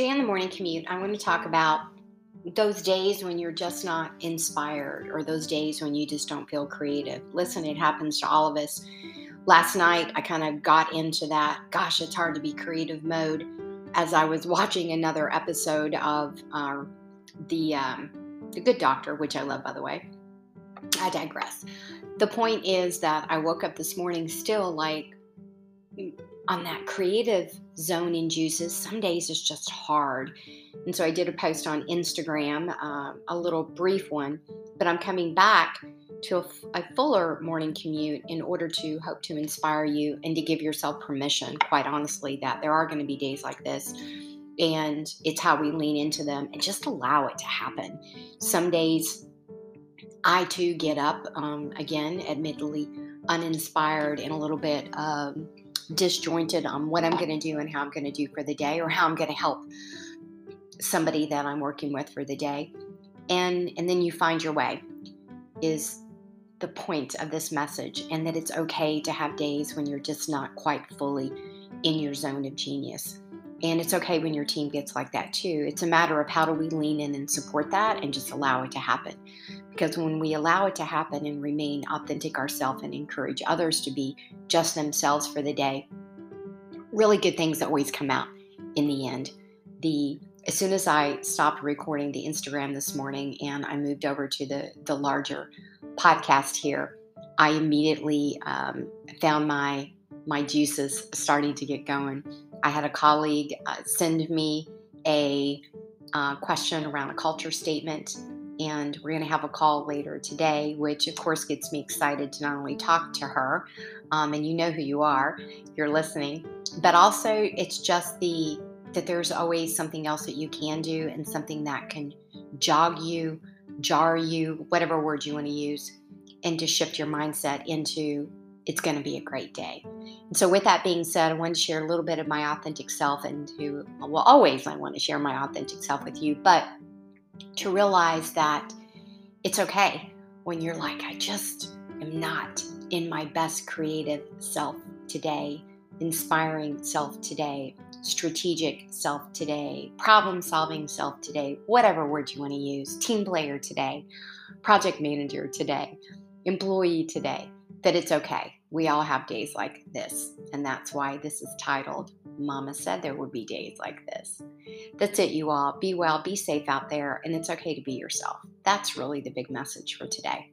Today on the morning commute, I'm going to talk about those days when you're just not inspired or those days when you just don't feel creative. Listen, it happens to all of us. Last night, I kind of got into that, gosh, it's hard to be creative mode as I was watching another episode of uh, the, um, the Good Doctor, which I love, by the way. I digress. The point is that I woke up this morning still like on that creative zone in juices. Some days it's just hard. And so I did a post on Instagram, uh, a little brief one, but I'm coming back to a, a, fuller morning commute in order to hope to inspire you and to give yourself permission, quite honestly, that there are going to be days like this. And it's how we lean into them and just allow it to happen. Some days I too get up, um, again, admittedly uninspired and a little bit um, disjointed on what I'm going to do and how I'm going to do for the day or how I'm going to help somebody that I'm working with for the day. And and then you find your way is the point of this message and that it's okay to have days when you're just not quite fully in your zone of genius. And it's okay when your team gets like that too. It's a matter of how do we lean in and support that and just allow it to happen. Because when we allow it to happen and remain authentic ourselves and encourage others to be just themselves for the day, really good things always come out in the end. The as soon as I stopped recording the Instagram this morning and I moved over to the the larger podcast here, I immediately um, found my my juices starting to get going. I had a colleague uh, send me a uh, question around a culture statement, and we're going to have a call later today, which of course gets me excited to not only talk to her, um, and you know who you are, you're listening, but also it's just the that there's always something else that you can do and something that can jog you, jar you, whatever word you want to use, and to shift your mindset into it's going to be a great day. And so, with that being said, I want to share a little bit of my authentic self and who, well, always I want to share my authentic self with you, but to realize that it's okay when you're like, I just am not in my best creative self today, inspiring self today, strategic self today, problem solving self today, whatever word you want to use, team player today, project manager today, employee today that it's okay. We all have days like this. And that's why this is titled Mama Said There Would Be Days Like This. That's it, you all. Be well, be safe out there, and it's okay to be yourself. That's really the big message for today.